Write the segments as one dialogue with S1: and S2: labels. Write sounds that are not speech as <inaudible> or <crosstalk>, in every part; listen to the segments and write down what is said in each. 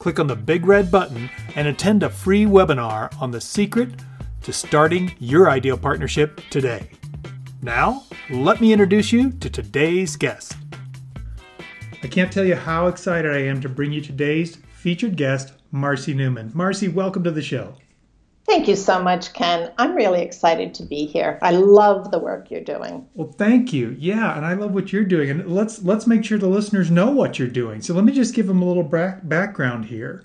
S1: click on the big red button and attend a free webinar on the secret to starting your ideal partnership today. Now, let me introduce you to today's guest. I can't tell you how excited I am to bring you today's featured guest, Marcy Newman. Marcy, welcome to the show.
S2: Thank you so much, Ken. I'm really excited to be here. I love the work you're doing.
S1: Well, thank you. Yeah, and I love what you're doing. And let's let's make sure the listeners know what you're doing. So let me just give them a little background here.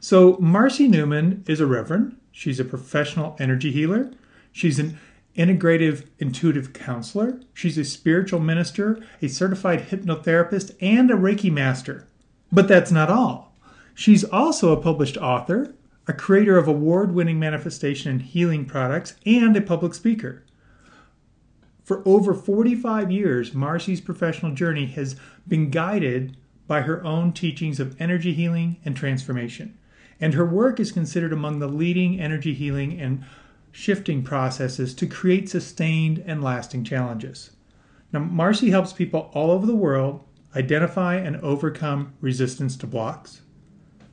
S1: So Marcy Newman is a reverend. She's a professional energy healer. She's an integrative intuitive counselor. She's a spiritual minister, a certified hypnotherapist, and a Reiki master. But that's not all. She's also a published author, a creator of award winning manifestation and healing products, and a public speaker. For over 45 years, Marcy's professional journey has been guided by her own teachings of energy healing and transformation. And her work is considered among the leading energy healing and shifting processes to create sustained and lasting challenges. Now, Marcy helps people all over the world identify and overcome resistance to blocks.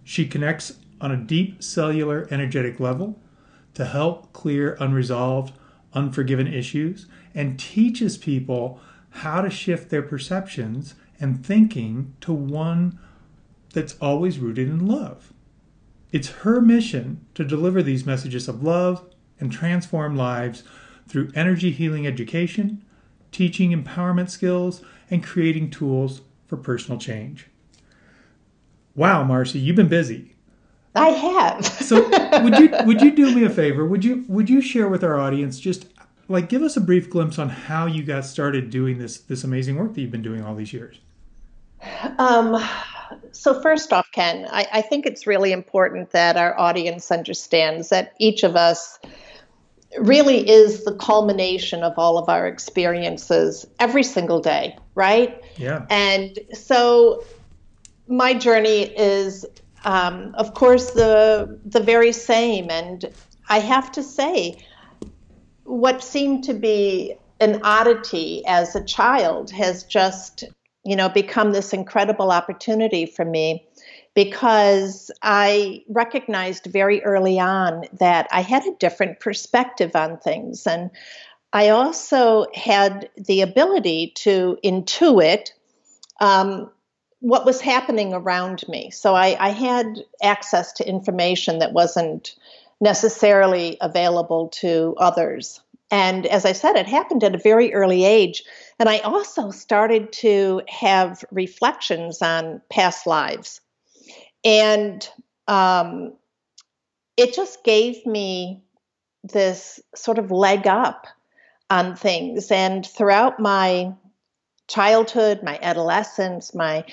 S1: She connects on a deep cellular energetic level to help clear unresolved, unforgiven issues and teaches people how to shift their perceptions and thinking to one that's always rooted in love. It's her mission to deliver these messages of love and transform lives through energy healing education, teaching empowerment skills, and creating tools for personal change. Wow, Marcy, you've been busy.
S2: I have.
S1: so would you would you do me a favor? Would you would you share with our audience just like give us a brief glimpse on how you got started doing this this amazing work that you've been doing all these years?
S2: Um, so first off, Ken, I, I think it's really important that our audience understands that each of us really is the culmination of all of our experiences every single day, right?
S1: Yeah.
S2: And so my journey is um, of course, the the very same. And I have to say, what seemed to be an oddity as a child has just, you know, become this incredible opportunity for me because I recognized very early on that I had a different perspective on things. And I also had the ability to intuit um, what was happening around me. So I, I had access to information that wasn't necessarily available to others. And as I said, it happened at a very early age. And I also started to have reflections on past lives. And um, it just gave me this sort of leg up on things. And throughout my childhood, my adolescence, my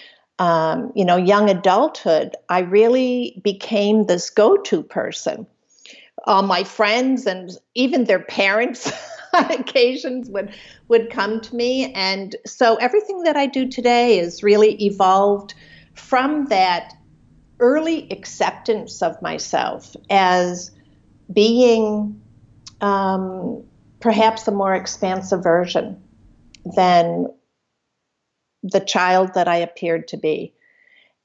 S2: um, you know, young adulthood, I really became this go-to person. All my friends and even their parents <laughs> on occasions would would come to me, and so everything that I do today is really evolved from that early acceptance of myself as being um, perhaps a more expansive version than the child that I appeared to be.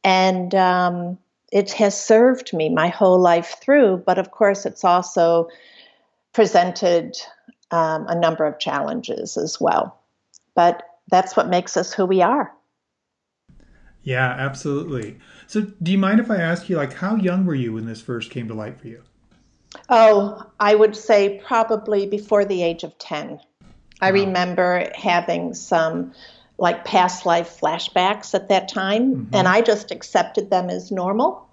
S2: And um, it has served me my whole life through, but of course, it's also presented um, a number of challenges as well. But that's what makes us who we are.
S1: Yeah, absolutely. So, do you mind if I ask you, like, how young were you when this first came to light for you?
S2: Oh, I would say probably before the age of 10. I remember having some like past life flashbacks at that time, mm-hmm. and I just accepted them as normal.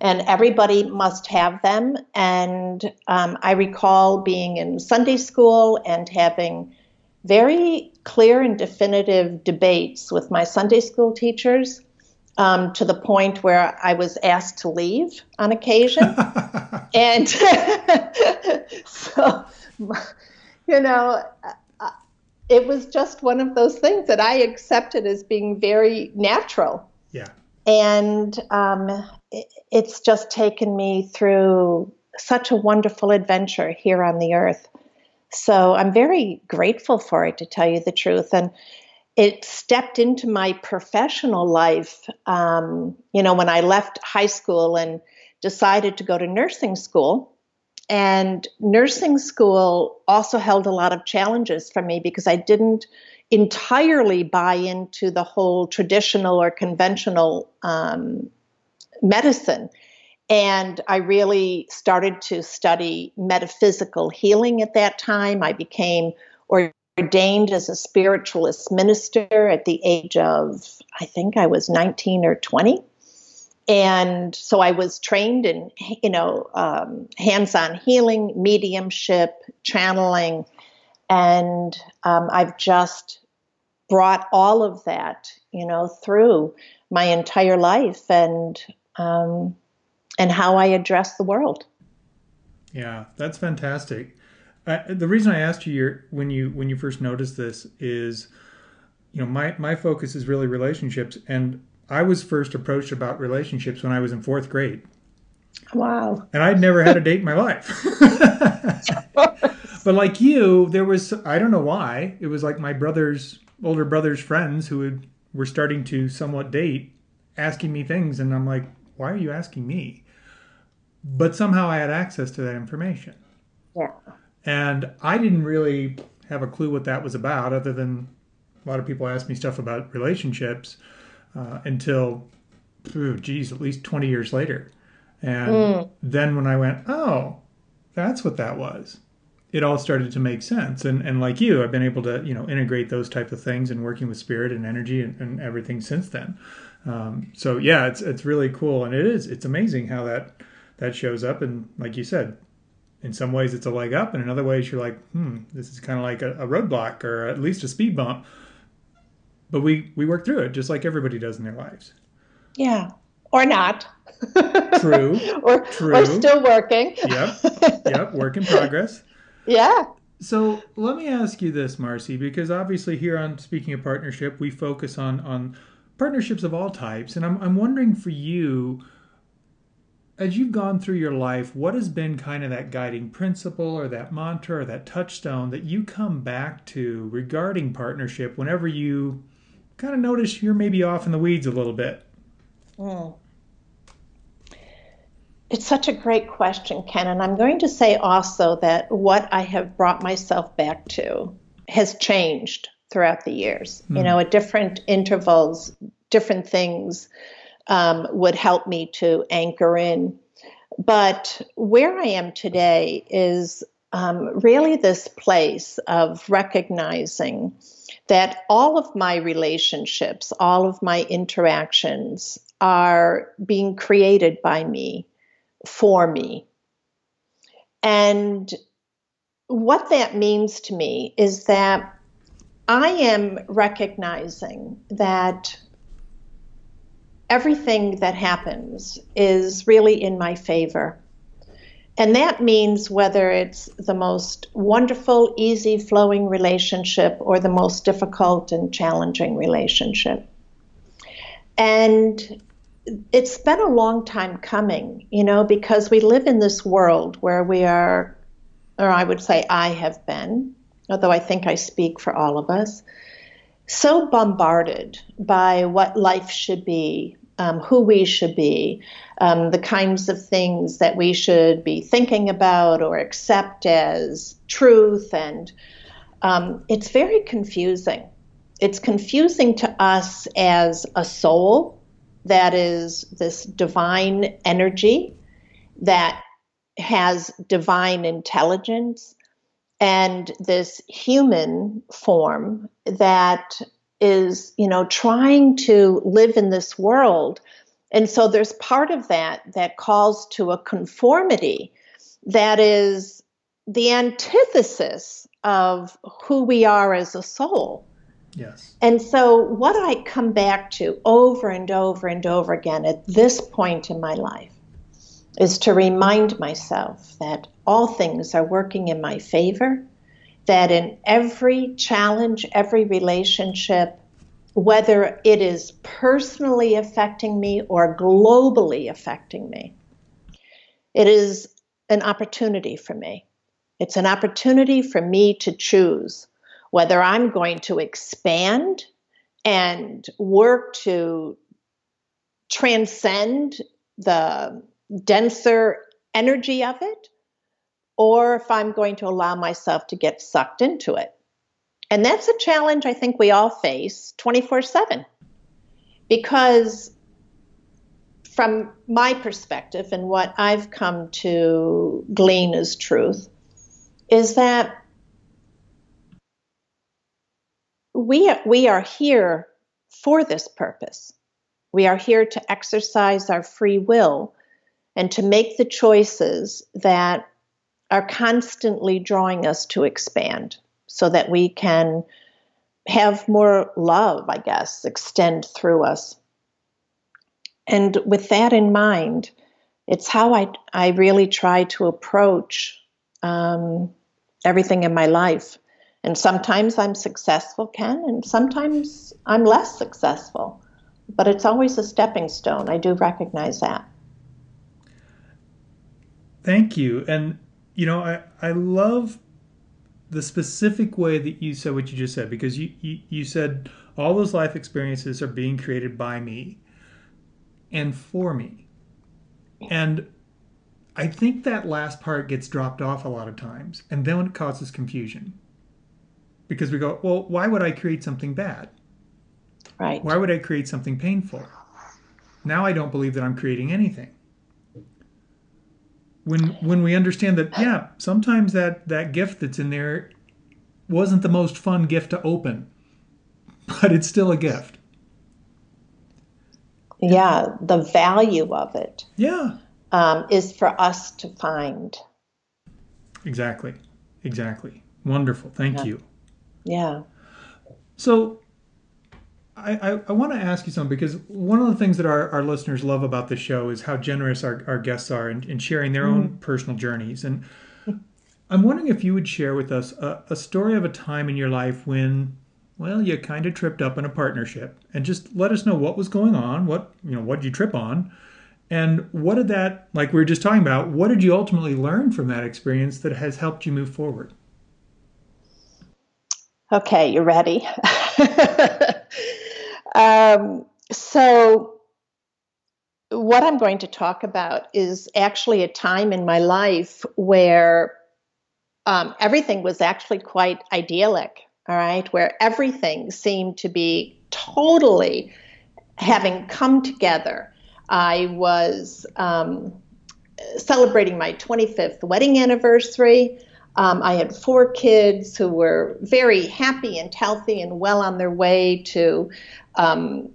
S2: And everybody must have them. And um, I recall being in Sunday school and having very clear and definitive debates with my Sunday school teachers um, to the point where I was asked to leave on occasion. <laughs> and <laughs> so, <laughs> you know, it was just one of those things that I accepted as being very natural.
S1: Yeah.
S2: And um, it, it's just taken me through such a wonderful adventure here on the earth. So I'm very grateful for it, to tell you the truth. And it stepped into my professional life, um, you know, when I left high school and decided to go to nursing school. And nursing school also held a lot of challenges for me because I didn't entirely buy into the whole traditional or conventional um, medicine. And I really started to study metaphysical healing at that time. I became ordained as a spiritualist minister at the age of, I think I was 19 or 20. And so I was trained in, you know, um, hands-on healing, mediumship, channeling, and um, I've just brought all of that, you know, through my entire life and um, and how I address the world.
S1: Yeah, that's fantastic. Uh, the reason I asked you your, when you when you first noticed this is, you know, my my focus is really relationships, and I was first approached about relationships when I was in fourth grade.
S2: Wow!
S1: And I'd never had a date in my life. <laughs> but like you, there was I don't know why it was like my brother's older brother's friends who had, were starting to somewhat date, asking me things, and I'm like, why are you asking me? But somehow I had access to that information.
S2: Yeah.
S1: And I didn't really have a clue what that was about, other than a lot of people ask me stuff about relationships uh, until, oh, geez, at least 20 years later. And mm. then when I went, oh, that's what that was, it all started to make sense. And, and like you, I've been able to, you know, integrate those type of things and working with spirit and energy and, and everything since then. Um, so yeah, it's, it's really cool. And it is, it's amazing how that, that shows up. And like you said, in some ways it's a leg up, and in other ways you're like, hmm, this is kind of like a, a roadblock or at least a speed bump. But we we work through it just like everybody does in their lives.
S2: Yeah, or not.
S1: True. <laughs>
S2: or
S1: True.
S2: Or still working.
S1: yep. Yep. <laughs> Work in progress.
S2: Yeah.
S1: So let me ask you this, Marcy, because obviously here on Speaking of Partnership, we focus on on partnerships of all types, and I'm I'm wondering for you as you've gone through your life, what has been kind of that guiding principle or that mantra or that touchstone that you come back to regarding partnership whenever you kind of notice you're maybe off in the weeds a little bit?
S2: Mm. It's such a great question, Ken. And I'm going to say also that what I have brought myself back to has changed throughout the years. Mm. You know, at different intervals, different things um, would help me to anchor in. But where I am today is um, really this place of recognizing that all of my relationships, all of my interactions are being created by me, for me. And what that means to me is that I am recognizing that everything that happens is really in my favor. And that means whether it's the most wonderful, easy flowing relationship or the most difficult and challenging relationship. And it's been a long time coming, you know, because we live in this world where we are, or I would say I have been, although I think I speak for all of us, so bombarded by what life should be, um, who we should be, um, the kinds of things that we should be thinking about or accept as truth. And um, it's very confusing. It's confusing to us as a soul that is this divine energy that has divine intelligence and this human form that is, you know, trying to live in this world. And so there's part of that that calls to a conformity that is the antithesis of who we are as a soul.
S1: Yes.
S2: And so, what I come back to over and over and over again at this point in my life is to remind myself that all things are working in my favor, that in every challenge, every relationship, whether it is personally affecting me or globally affecting me, it is an opportunity for me. It's an opportunity for me to choose whether I'm going to expand and work to transcend the denser energy of it, or if I'm going to allow myself to get sucked into it. And that's a challenge I think we all face 24 7. Because from my perspective and what I've come to glean as truth is that we, we are here for this purpose. We are here to exercise our free will and to make the choices that are constantly drawing us to expand so that we can have more love, I guess, extend through us. And with that in mind, it's how I, I really try to approach um, everything in my life. And sometimes I'm successful, Ken, and sometimes I'm less successful. But it's always a stepping stone. I do recognize that.
S1: Thank you. And, you know, I, I love the specific way that you said what you just said because you, you, you said all those life experiences are being created by me and for me. And I think that last part gets dropped off a lot of times, and then it causes confusion. Because we go, well, why would I create something bad?
S2: Right.
S1: Why would I create something painful? Now I don't believe that I'm creating anything. When when we understand that, yeah, sometimes that that gift that's in there wasn't the most fun gift to open, but it's still a gift.
S2: Yeah, the value of it.
S1: Yeah.
S2: Um, is for us to find.
S1: Exactly. Exactly. Wonderful. Thank
S2: yeah.
S1: you.
S2: Yeah.
S1: So I, I, I want to ask you something because one of the things that our, our listeners love about the show is how generous our, our guests are in, in sharing their mm. own personal journeys. And I'm wondering if you would share with us a, a story of a time in your life when well, you kind of tripped up in a partnership, and just let us know what was going on. What you know, what did you trip on, and what did that, like we were just talking about, what did you ultimately learn from that experience that has helped you move forward?
S2: Okay, you ready? <laughs> um, so, what I'm going to talk about is actually a time in my life where um, everything was actually quite idyllic all right, where everything seemed to be totally having come together. I was um, celebrating my 25th wedding anniversary. Um, I had four kids who were very happy and healthy and well on their way to um,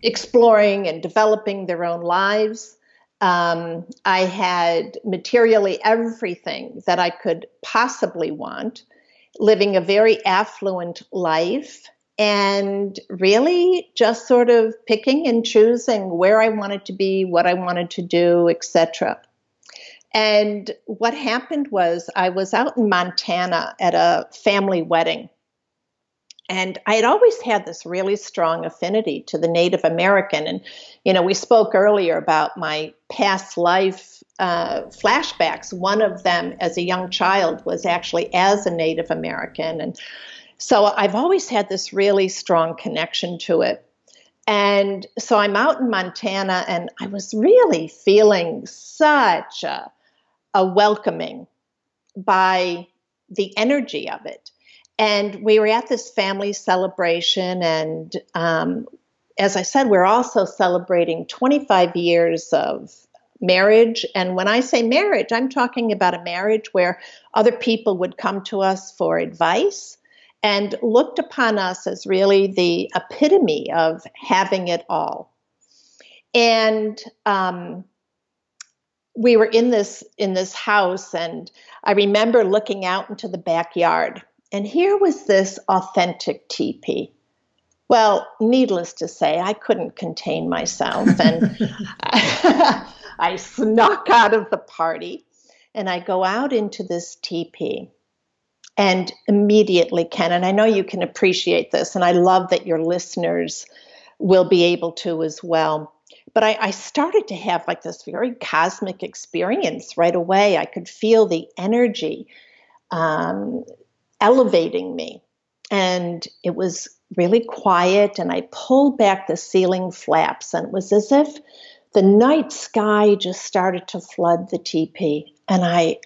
S2: exploring and developing their own lives. Um, I had materially everything that I could possibly want living a very affluent life and really just sort of picking and choosing where I wanted to be, what I wanted to do, etc. And what happened was I was out in Montana at a family wedding. And I had always had this really strong affinity to the Native American. And, you know, we spoke earlier about my past life uh, flashbacks. One of them, as a young child, was actually as a Native American. And so I've always had this really strong connection to it. And so I'm out in Montana and I was really feeling such a, a welcoming by the energy of it. And we were at this family celebration, and um, as I said, we're also celebrating 25 years of marriage. And when I say marriage, I'm talking about a marriage where other people would come to us for advice and looked upon us as really the epitome of having it all. And um, we were in this in this house, and I remember looking out into the backyard, and here was this authentic teepee. Well, needless to say, I couldn't contain myself, and <laughs> I snuck out of the party and I go out into this teepee. And immediately, Ken, and I know you can appreciate this, and I love that your listeners will be able to as well. But I, I started to have like this very cosmic experience right away. I could feel the energy um, elevating me. And it was really quiet, and I pulled back the ceiling flaps, and it was as if the night sky just started to flood the teepee. And I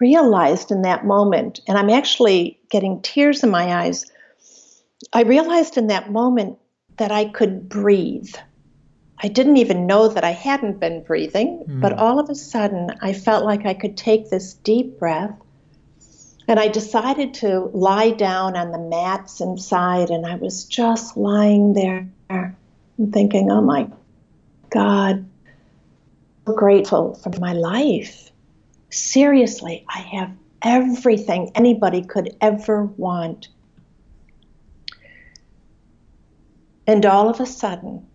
S2: realized in that moment, and I'm actually getting tears in my eyes, I realized in that moment that I could breathe. I didn't even know that I hadn't been breathing, mm. but all of a sudden I felt like I could take this deep breath. And I decided to lie down on the mats inside, and I was just lying there and thinking, oh my God, so grateful for my life. Seriously, I have everything anybody could ever want. And all of a sudden,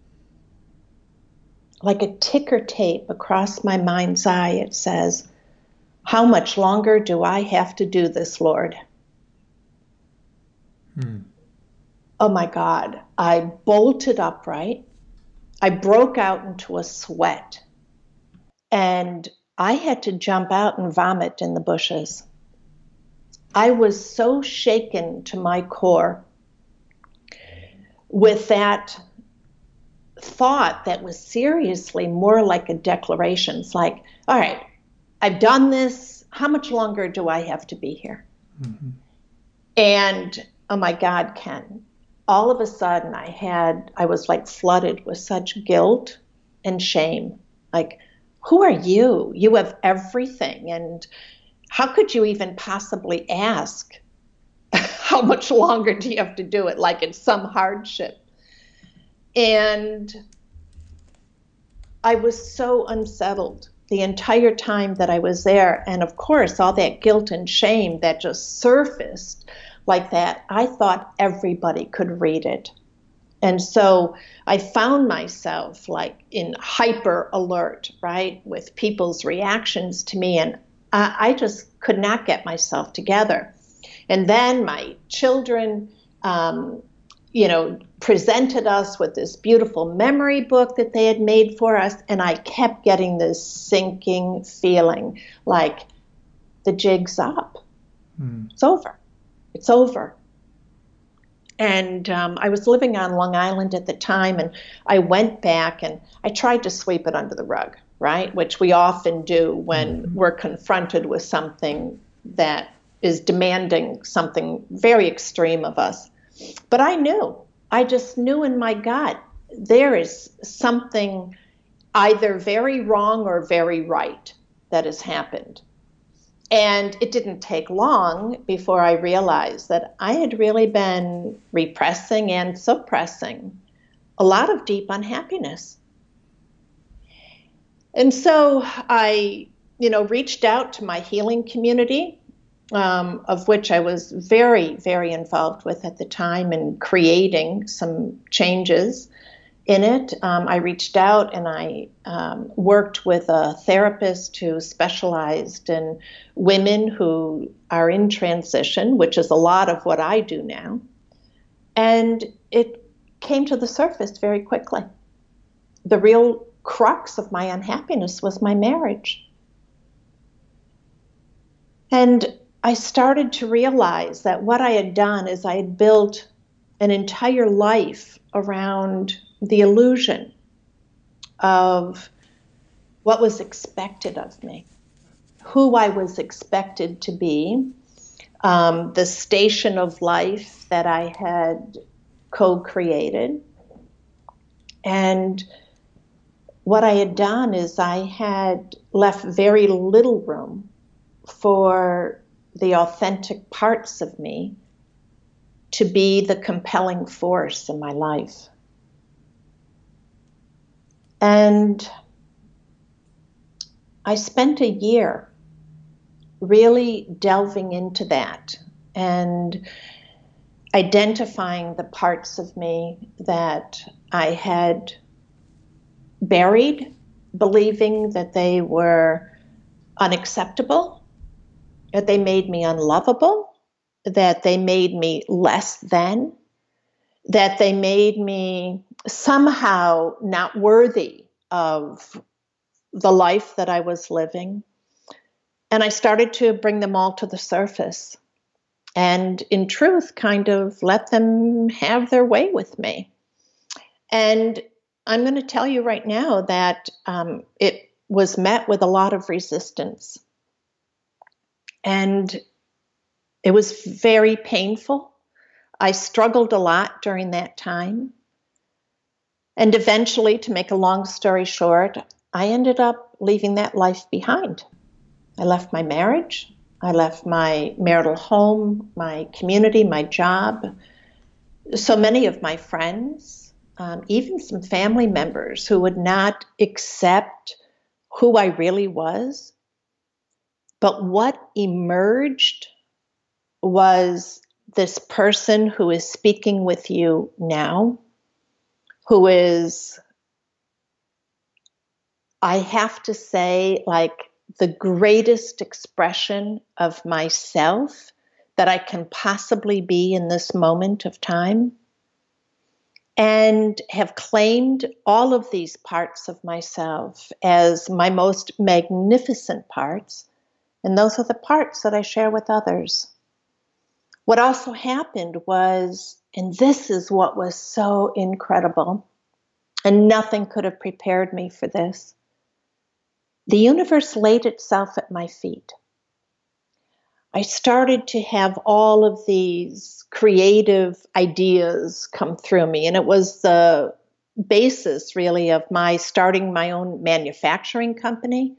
S2: like a ticker tape across my mind's eye, it says, How much longer do I have to do this, Lord? Hmm. Oh my God. I bolted upright. I broke out into a sweat. And I had to jump out and vomit in the bushes. I was so shaken to my core with that thought that was seriously more like a declaration. It's like, all right, I've done this. How much longer do I have to be here? Mm-hmm. And oh my God, Ken, all of a sudden I had, I was like flooded with such guilt and shame. Like, who are you? You have everything. And how could you even possibly ask <laughs> how much longer do you have to do it? Like it's some hardship. And I was so unsettled the entire time that I was there. And of course, all that guilt and shame that just surfaced like that, I thought everybody could read it. And so I found myself like in hyper alert, right, with people's reactions to me. And I, I just could not get myself together. And then my children, um, you know, presented us with this beautiful memory book that they had made for us. And I kept getting this sinking feeling like the jig's up. Mm. It's over. It's over. And um, I was living on Long Island at the time, and I went back and I tried to sweep it under the rug, right? Which we often do when mm-hmm. we're confronted with something that is demanding something very extreme of us. But I knew, I just knew in my gut, there is something either very wrong or very right that has happened. And it didn't take long before I realized that I had really been repressing and suppressing a lot of deep unhappiness. And so I, you know, reached out to my healing community, um, of which I was very, very involved with at the time in creating some changes in it. Um, I reached out and I um, worked with a therapist who specialized in women who are in transition, which is a lot of what I do now. And it came to the surface very quickly. The real crux of my unhappiness was my marriage. And I started to realize that what I had done is I had built an entire life around the illusion of what was expected of me, who I was expected to be, um, the station of life that I had co created. And what I had done is I had left very little room for the authentic parts of me to be the compelling force in my life. And I spent a year really delving into that and identifying the parts of me that I had buried believing that they were unacceptable, that they made me unlovable, that they made me less than, that they made me somehow not worthy of the life that I was living. And I started to bring them all to the surface and, in truth, kind of let them have their way with me. And I'm going to tell you right now that um, it was met with a lot of resistance. And it was very painful. I struggled a lot during that time. And eventually, to make a long story short, I ended up leaving that life behind. I left my marriage, I left my marital home, my community, my job, so many of my friends, um, even some family members who would not accept who I really was. But what emerged was this person who is speaking with you now, who is, I have to say, like the greatest expression of myself that I can possibly be in this moment of time. And have claimed all of these parts of myself as my most magnificent parts. And those are the parts that I share with others. What also happened was, and this is what was so incredible, and nothing could have prepared me for this the universe laid itself at my feet. I started to have all of these creative ideas come through me, and it was the basis really of my starting my own manufacturing company.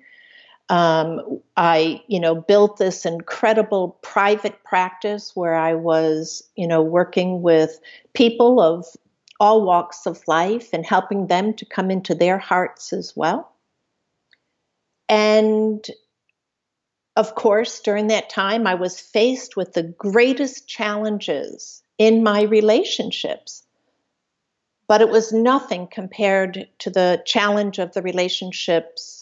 S2: Um, I, you know, built this incredible private practice where I was, you know, working with people of all walks of life and helping them to come into their hearts as well. And of course, during that time, I was faced with the greatest challenges in my relationships. But it was nothing compared to the challenge of the relationships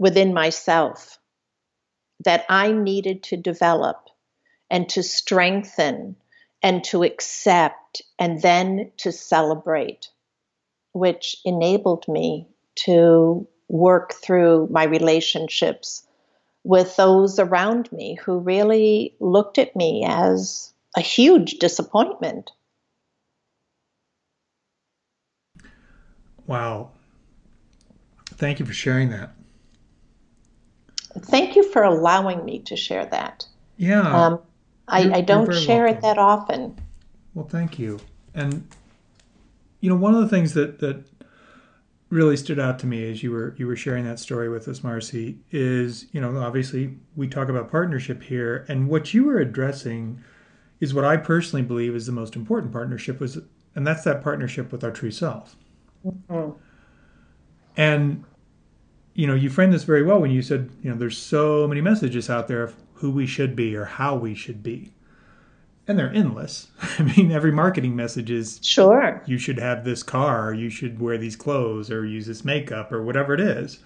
S2: within myself that I needed to develop and to strengthen and to accept and then to celebrate, which enabled me to work through my relationships with those around me who really looked at me as a huge disappointment.
S1: Wow. Thank you for sharing that.
S2: Thank you for allowing me to share that.
S1: Yeah.
S2: Um, I, I, don't share welcome. it that often.
S1: Well, thank you. And, you know, one of the things that, that really stood out to me as you were you were sharing that story with us, Marcy, is you know obviously we talk about partnership here, and what you were addressing is what I personally believe is the most important partnership was, and that's that partnership with our true self. Mm-hmm. And you know you framed this very well when you said you know there's so many messages out there of who we should be or how we should be and they're endless. <laughs> I mean, every marketing message is
S2: sure
S1: you should have this car, or you should wear these clothes, or use this makeup, or whatever it is.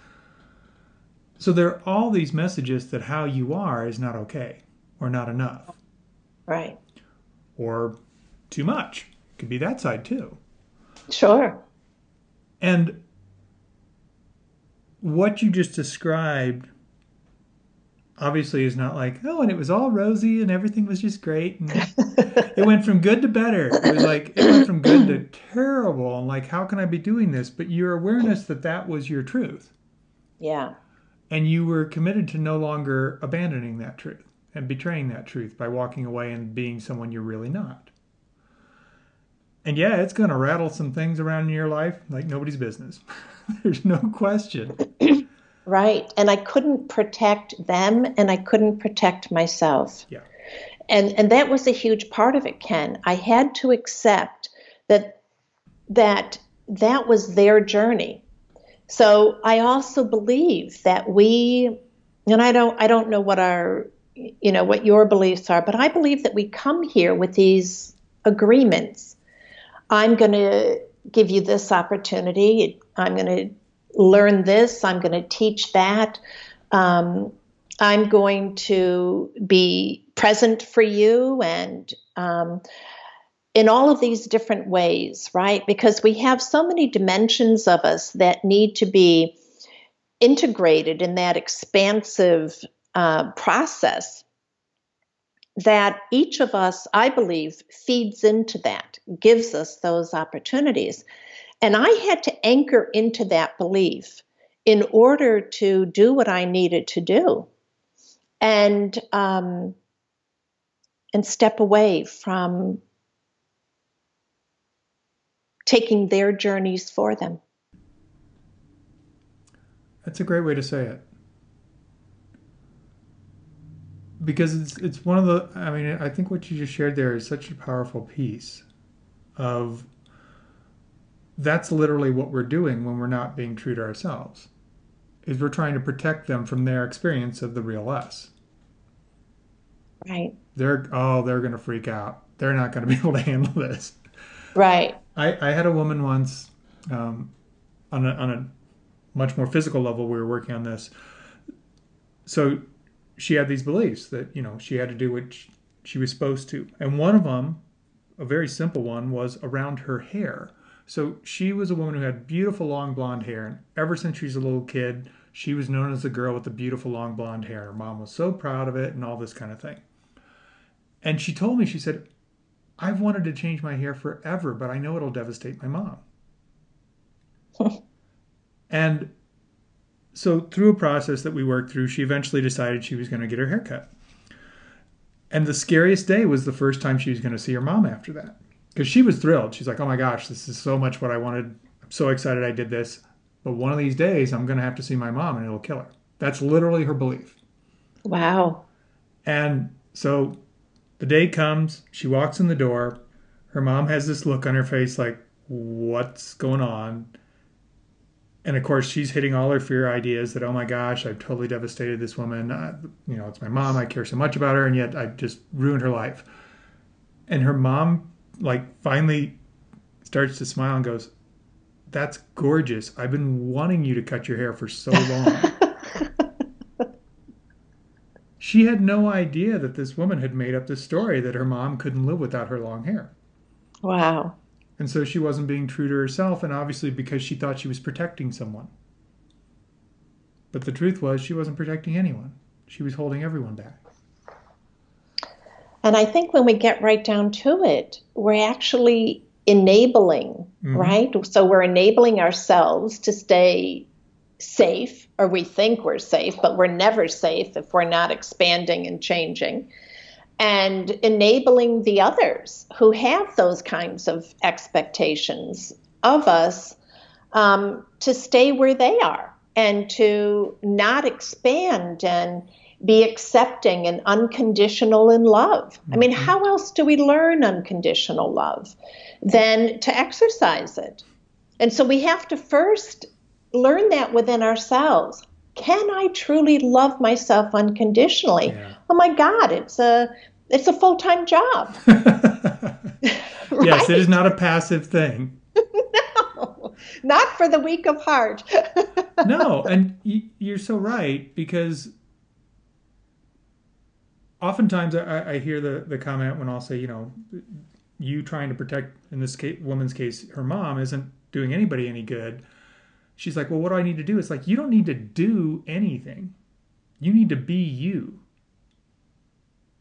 S1: So there are all these messages that how you are is not okay or not enough.
S2: Right.
S1: Or too much. Could be that side too.
S2: Sure.
S1: And what you just described obviously is not like oh and it was all rosy and everything was just great. And <laughs> it went from good to better. It was like it went from good to terrible. And like how can i be doing this? But your awareness that that was your truth.
S2: Yeah.
S1: And you were committed to no longer abandoning that truth and betraying that truth by walking away and being someone you're really not. And yeah it's going to rattle some things around in your life like nobody's business <laughs> <laughs> there's no question <clears throat>
S2: Right. And I couldn't protect them and I couldn't protect myself.
S1: Yeah.
S2: And and that was a huge part of it, Ken. I had to accept that that that was their journey. So I also believe that we and I don't I don't know what our you know what your beliefs are, but I believe that we come here with these agreements. I'm going to give you this opportunity. I'm going to learn this, I'm going to teach that. Um, I'm going to be present for you and um, in all of these different ways, right? Because we have so many dimensions of us that need to be integrated in that expansive uh, process that each of us, I believe, feeds into that, gives us those opportunities. And I had to anchor into that belief in order to do what I needed to do and um, and step away from taking their journeys for them.
S1: That's a great way to say it. Because it's it's one of the I mean I think what you just shared there is such a powerful piece of that's literally what we're doing when we're not being true to ourselves. Is we're trying to protect them from their experience of the real us.
S2: Right.
S1: They're oh, they're gonna freak out. They're not gonna <laughs> be able to handle this.
S2: Right.
S1: I, I had a woman once um, on a on a much more physical level. We were working on this. So she had these beliefs that you know she had to do what she was supposed to, and one of them, a very simple one, was around her hair. So she was a woman who had beautiful long blonde hair, and ever since she was a little kid, she was known as the girl with the beautiful long blonde hair. Her mom was so proud of it, and all this kind of thing. And she told me, she said, I've wanted to change my hair forever, but I know it'll devastate my mom. <laughs> and so, through a process that we worked through, she eventually decided she was going to get her hair cut. And the scariest day was the first time she was going to see her mom after that. Because she was thrilled. She's like, oh my gosh, this is so much what I wanted. I'm so excited I did this. But one of these days, I'm going to have to see my mom and it'll kill her. That's literally her belief.
S2: Wow.
S1: And so the day comes, she walks in the door. Her mom has this look on her face like, what's going on? And of course, she's hitting all her fear ideas that, oh my gosh, I've totally devastated this woman. Uh, you know, it's my mom. I care so much about her, and yet I just ruined her life. And her mom, like, finally starts to smile and goes, That's gorgeous. I've been wanting you to cut your hair for so long. <laughs> She had no idea that this woman had made up this story that her mom couldn't live without her long hair.
S2: Wow.
S1: And so she wasn't being true to herself, and obviously because she thought she was protecting someone. But the truth was, she wasn't protecting anyone, she was holding everyone back.
S2: And I think when we get right down to it, we're actually enabling, mm-hmm. right? So we're enabling ourselves to stay safe, or we think we're safe, but we're never safe if we're not expanding and changing. And enabling the others who have those kinds of expectations of us um, to stay where they are and to not expand and be accepting and unconditional in love. I mean, mm-hmm. how else do we learn unconditional love than to exercise it? And so we have to first learn that within ourselves. Can I truly love myself unconditionally? Yeah. Oh my God, it's a it's a full time job.
S1: right? <laughs> Yes, it is not a passive thing. <laughs>
S2: no, not for the weak of heart.
S1: no, <laughs> and you're so right because oftentimes I, I, hear the, the comment when I'll say, you know, you trying to protect, in this case, woman's case, her mom isn't doing anybody any good she's like, Well, what do I need to do? It's like, you don't need to do anything. You need to be you.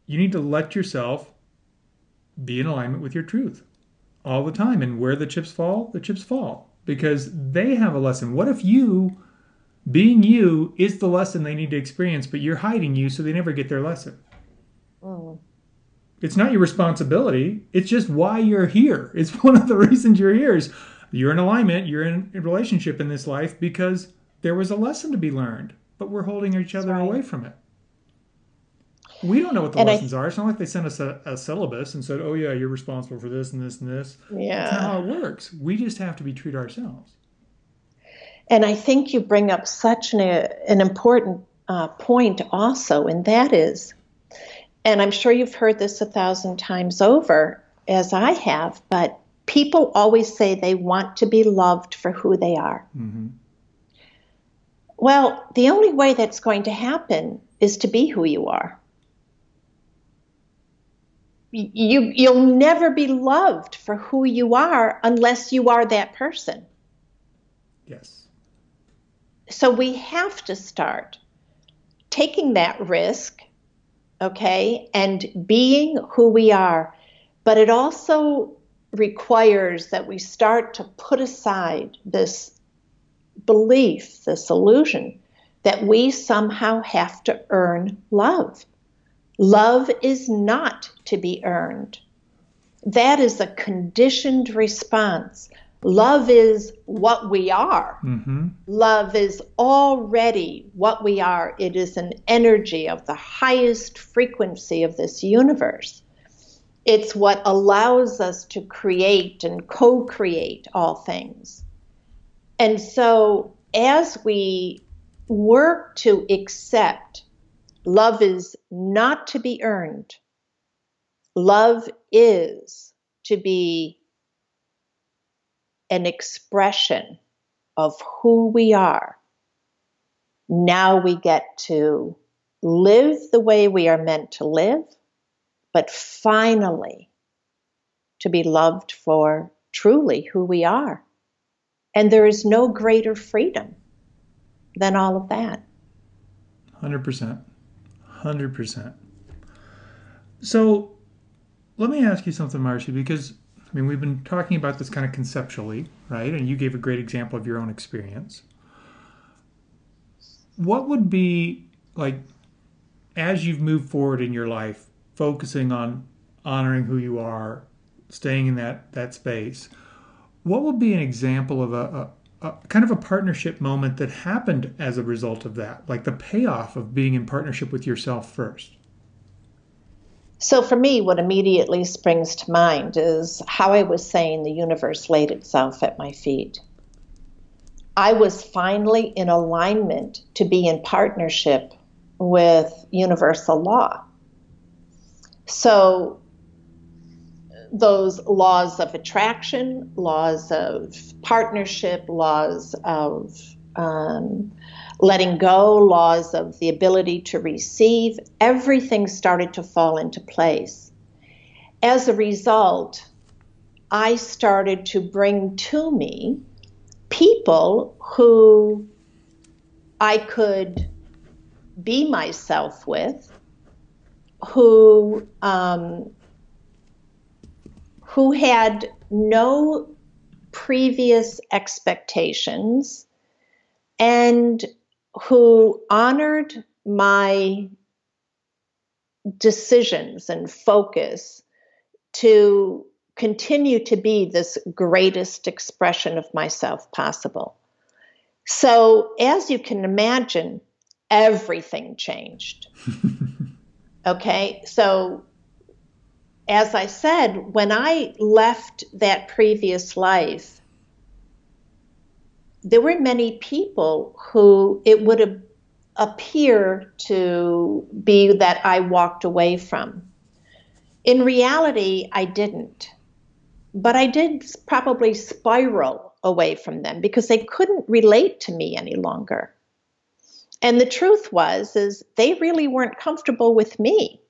S1: You need to let yourself be in alignment with your truth all the time. And where the chips fall, the chips fall because they have a lesson. What if you, being you, is the lesson they need to experience, but you're hiding you so they never get their lesson? It's not your responsibility. It's just why you're here. <laughs> It's one of the reasons you're here. Is you're in alignment, you're in a relationship in this life because there was a lesson to be learned, but we're holding each other right. away from it. We don't know what the and lessons I, are. It's not like they sent us a, a, syllabus and said, "Oh yeah, you're responsible for this and this and this."
S2: Yeah,
S1: that's not how it works. We just have to be true to ourselves.
S2: And I think you bring up such an, an important uh, point also, and that is, and I'm sure you've heard this a thousand times over, as I have, but people always say they want to be loved for who they are. Mm-hmm. Well, the only way that's going to happen is to be who you are. You, you'll never be loved for who you are unless you are that person.
S1: Yes.
S2: So we have to start taking that risk, okay, and being who we are. But it also requires that we start to put aside this belief, this illusion that we somehow have to earn love. Love is not to be earned. That is a conditioned response. Love is what we are. Mm-hmm. Love is already what we are. It is an energy of the highest frequency of this universe. It's what allows us to create and co create all things. And so, as we work to accept love is not to be earned, love is to be an expression of who we are. Now we get to live the way we are meant to live but finally to be loved for truly who we are. And there is no greater freedom than all of that.
S1: 100%. 100%. So let me ask you something, Marcy, because I mean, we've been talking about this kind of conceptually, right? And you gave a great example of your own experience. What would be like, as you've moved forward in your life, focusing on honoring who you are, staying in that that space. What would be an example of a, a, kind of a partnership moment that happened as a result of that, like the payoff of being in partnership with yourself first?
S2: So, for me, what immediately springs to mind is how I was saying the universe laid itself at my feet. I was finally in alignment to be in partnership with universal law. So, those laws of attraction, laws of partnership, laws of um, letting go, laws of the ability to receive, everything started to fall into place. As a result, I started to bring to me people who I could be myself with, who um, who had no previous expectations and who honored my decisions and focus to continue to be this greatest expression of myself possible. So, as you can imagine, everything changed. <laughs> Okay, so as I said, when I left that previous life, there were many people who it would appear to be that I walked away from. In reality, I didn't. But I did probably spiral away from them because they couldn't relate to me any longer. And the truth was, is they really weren't comfortable with me.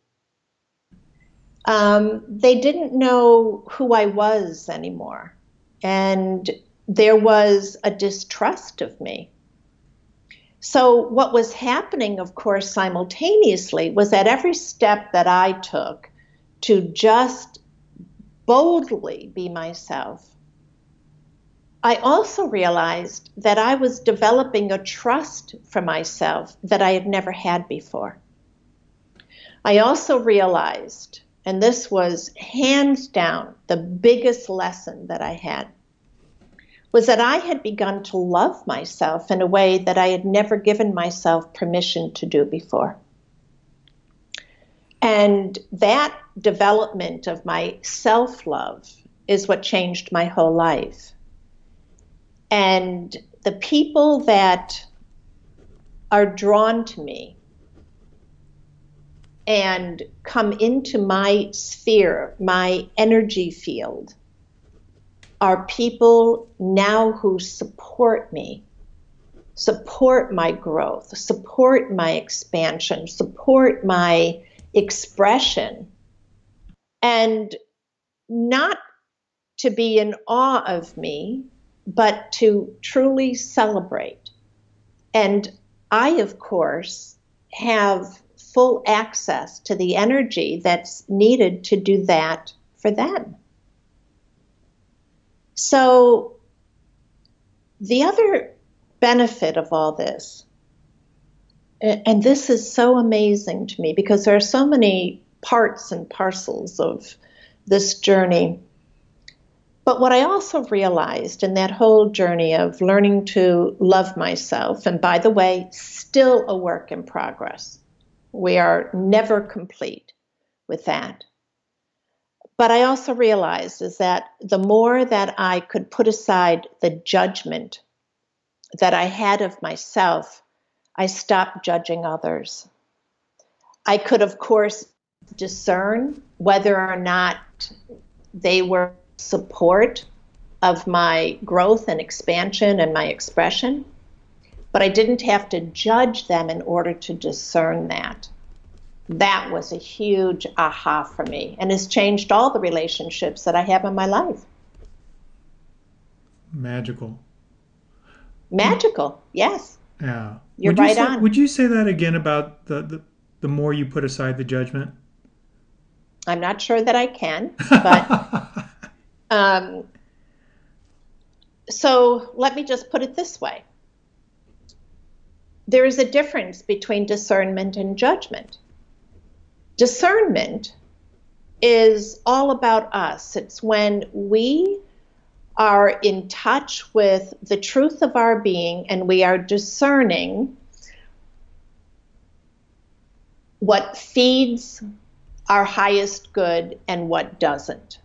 S2: Um, they didn't know who I was anymore. And there was a distrust of me. So, what was happening, of course, simultaneously was that every step that I took to just boldly be myself, I also realized that I was developing a trust for myself that I had never had before. I also realized, and this was hands down the biggest lesson that I had, was that I had begun to love myself in a way that I had never given myself permission to do before. And that development of my self love is what changed my whole life. And the people that are drawn to me and come into my sphere, my energy field, are people now who support me support my growth, support my expansion, support my expression, and not to be in awe of me, but to truly celebrate. And I, of course, have full access to the energy that's needed to do that for them. So, the other benefit of all this, and this is so amazing to me because there are so many parts and parcels of this journey. But what I also realized in that whole journey of learning to love myself, and by the way, still a work in progress, we are never complete with that. But I also realized is that the more that I could put aside the judgment that I had of myself, I stopped judging others. I could, of course, discern whether or not they were support of my growth and expansion and my expression, but I didn't have to judge them in order to discern that. That was a huge aha for me and has changed all the relationships that I have in my life.
S1: Magical.
S2: Magical, yes.
S1: Yeah.
S2: You're
S1: would
S2: right
S1: you say,
S2: on.
S1: Would you say that again about the, the, the more you put aside the judgment?
S2: I'm not sure that I can, <laughs> but um, so let me just put it this way there is a difference between discernment and judgment. Discernment is all about us, it's when we are in touch with the truth of our being and we are discerning what feeds our highest good and what doesn't.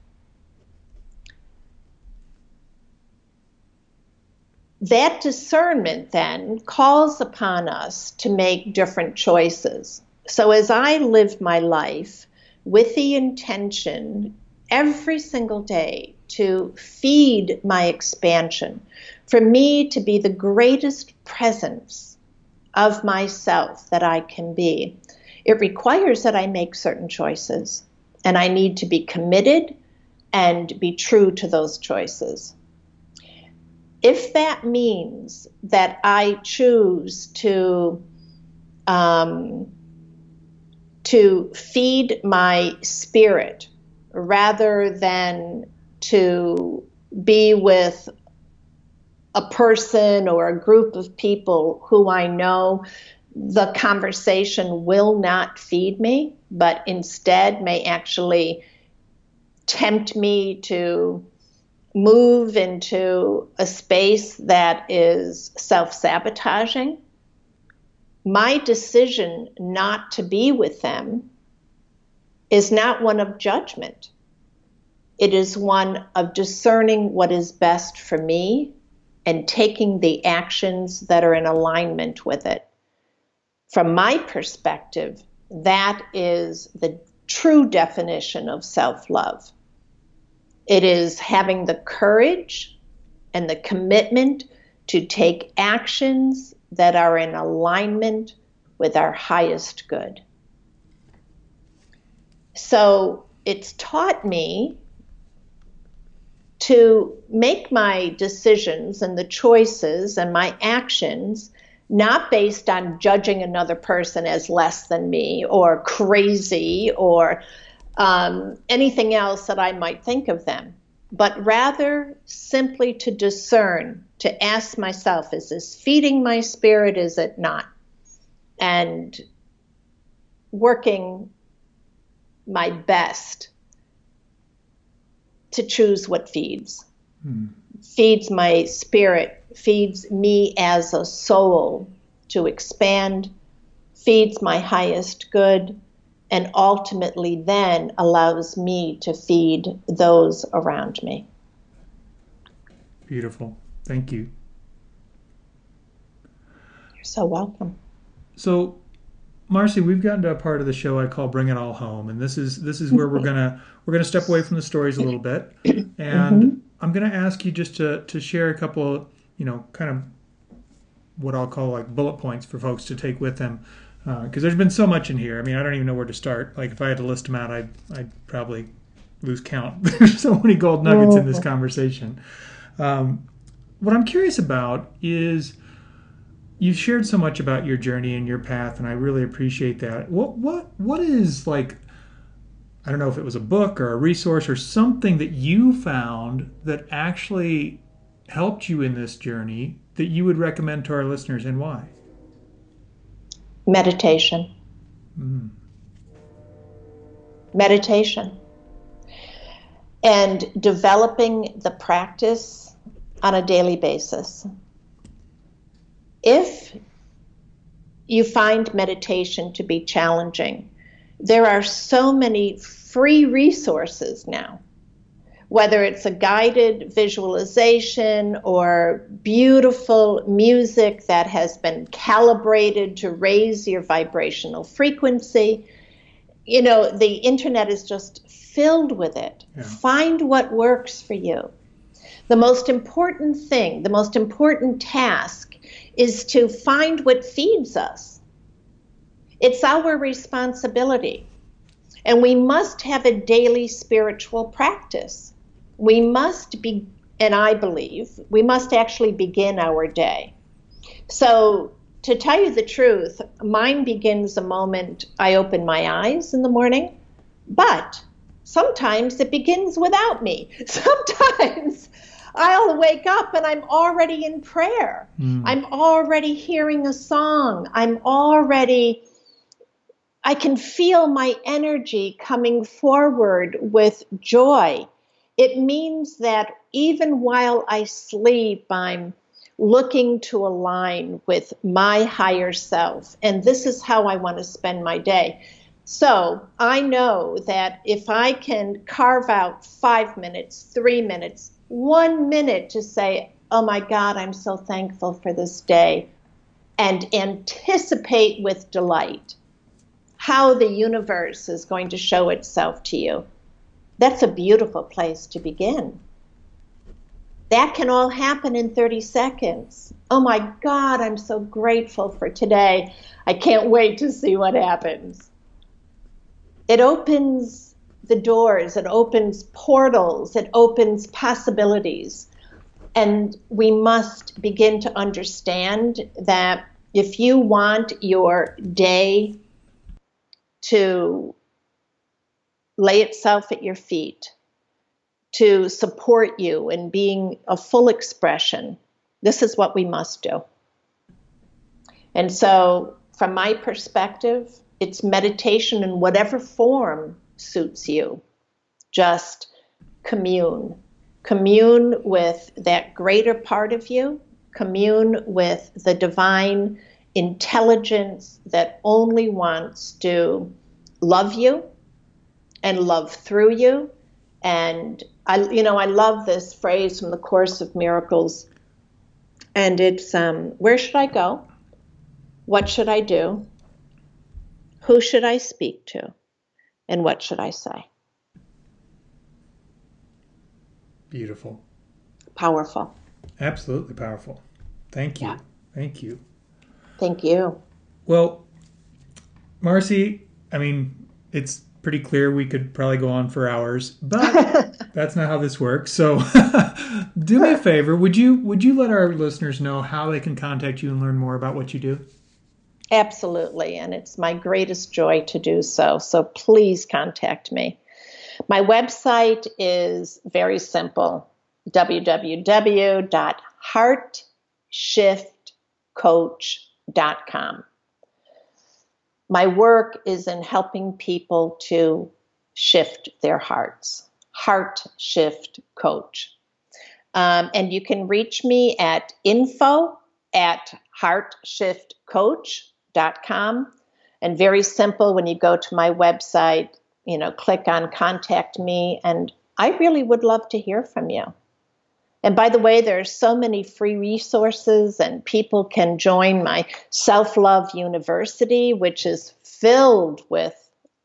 S2: That discernment then calls upon us to make different choices. So, as I live my life with the intention every single day to feed my expansion, for me to be the greatest presence of myself that I can be, it requires that I make certain choices. And I need to be committed and be true to those choices. If that means that I choose to um, to feed my spirit rather than to be with a person or a group of people who I know the conversation will not feed me, but instead may actually tempt me to move into a space that is self sabotaging. My decision not to be with them is not one of judgment. It is one of discerning what is best for me and taking the actions that are in alignment with it from my perspective, that is the true definition of self love. It is having the courage and the commitment to take actions that are in alignment with our highest good. So it's taught me to make my decisions and the choices and my actions not based on judging another person as less than me or crazy or um, anything else that I might think of them, but rather simply to discern, to ask myself, is this feeding my spirit? Is it not? And working my best to choose what feeds. Hmm. Feeds my spirit feeds me as a soul to expand, feeds my highest good, and ultimately then allows me to feed those around me.
S1: Beautiful. Thank you.
S2: You're so welcome.
S1: So, Marcy, we've gotten to a part of the show I call "Bring It All Home," and this is this is where we're gonna <laughs> we're gonna step away from the stories a little bit, and mm-hmm. I'm gonna ask you just to to share a couple you know, kind of what I'll call like bullet points for folks to take with them. Because uh, there's been so much in here. I mean, I don't even know where to start. Like, if I had to list them out, I'd, I'd probably lose count. <laughs> There's so many gold nuggets in this conversation. Um, what I'm curious about is you've shared so much about your journey and your path, and I really appreciate that. What what what is like? I don't know if it was a book or a resource or something that you found that actually helped you in this journey that you would recommend to our listeners, and why?
S2: Meditation. Mm. Meditation. And developing the practice on a daily basis. If you find meditation to be challenging, there are so many free resources now, whether it's a guided visualization or beautiful music that has been calibrated to raise your vibrational frequency. You know, the internet is just filled with it. Yeah. Find what works for you. The most important thing, the most important task is to find what feeds us. It's our responsibility. And we must have a daily spiritual practice. We must be, and I believe, we must actually begin our day. So, to tell you the truth, mine begins the moment I open my eyes in the morning, but sometimes it begins without me. <laughs> Sometimes I'll wake up and I'm already in prayer. Mm. I'm already hearing a song. I'm already, I can feel my energy coming forward with joy. It means that even while I sleep, I'm looking to align with my higher self. And this is how I want to spend my day. So I know that if I can carve out five minutes, three minutes, one minute to say, Oh my God, I'm so thankful for this day, and anticipate with delight how the universe is going to show itself to you. That's a beautiful place to begin. That can all happen in 30 seconds. Oh my God, I'm so grateful for today. I can't wait to see what happens. It opens the doors, it opens portals, it opens possibilities. And we must begin to understand that if you want your day to lay itself at your feet, to support you in being a full expression, this is what we must do. And so, from my perspective, it's meditation in whatever form suits you. Just commune. Commune with that greater part of you, commune with the divine intelligence that only wants to love you and love through you. And I, you know, I love this phrase from the Course of Miracles, and it's um, where should I go? What should I do? Who should I speak to? And what should I say?
S1: Beautiful.
S2: Powerful.
S1: Absolutely powerful. Thank you. Yeah. Thank you.
S2: Thank you.
S1: Well, Marcy, I mean, it's pretty clear we could probably go on for hours, but <laughs> that's not how this works. So, <laughs> do me a favor, would you would you let our listeners know how they can contact you and learn more about what you do?
S2: Absolutely, and it's my greatest joy to do so. So please contact me. My website is very simple www.heartshiftcoach.com. My work is in helping people to shift their hearts. Heart Shift Coach. Um, and you can reach me at info at heartshiftcoach.com com. And very simple when you go to my website, you know, click on contact me, and I really would love to hear from you. And by the way, there are so many free resources, and people can join my Self Love University, which is filled with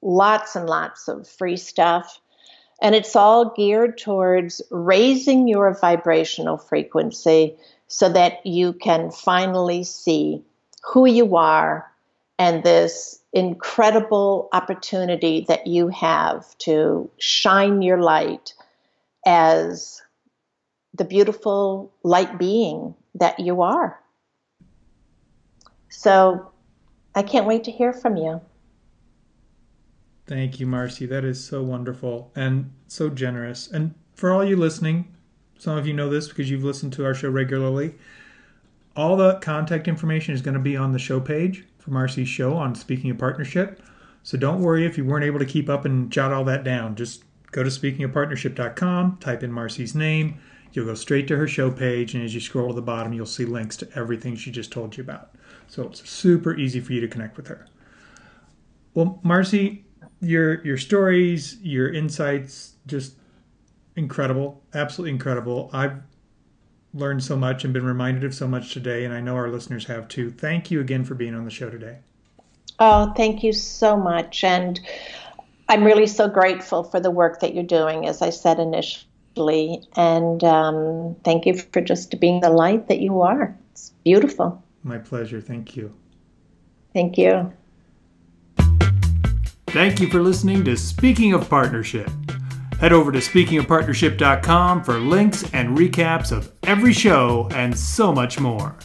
S2: lots and lots of free stuff. And it's all geared towards raising your vibrational frequency so that you can finally see who you are and this incredible opportunity that you have to shine your light as the beautiful light being that you are. So I can't wait to hear from you.
S1: Thank you, Marcy. That is so wonderful and so generous. And for all you listening, some of you know this because you've listened to our show regularly. All the contact information is going to be on the show page for Marcy's show on Speaking of Partnership. So don't worry if you weren't able to keep up and jot all that down. Just go to speakingofpartnership.com, type in Marcy's name. You'll go straight to her show page, and as you scroll to the bottom, you'll see links to everything she just told you about. So it's super easy for you to connect with her. Well, Marcy, your your stories, your insights, just incredible, absolutely incredible. I've learned so much and been reminded of so much today, and I know our listeners have too. Thank you again for being on the show today.
S2: Oh, thank you so much. And I'm really so grateful for the work that you're doing, as I said initially. And um, thank you for just being the light that you are. It's beautiful.
S1: My pleasure. Thank you.
S2: Thank you.
S1: Thank you for listening to Speaking of Partnership. Head over to speakingofpartnership.com for links and recaps of every show and so much more.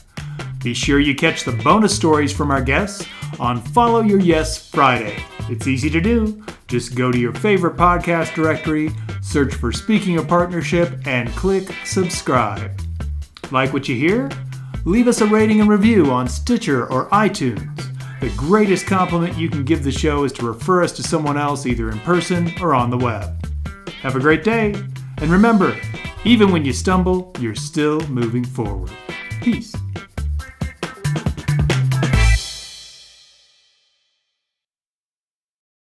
S1: Be sure you catch the bonus stories from our guests on Follow Your Yes Friday. It's easy to do. Just go to your favorite podcast directory, search for Speaking of Partnership, and click subscribe. Like what you hear? Leave us a rating and review on Stitcher or iTunes. The greatest compliment you can give the show is to refer us to someone else either in person or on the web. Have a great day, and remember, even when you stumble, you're still moving forward. Peace.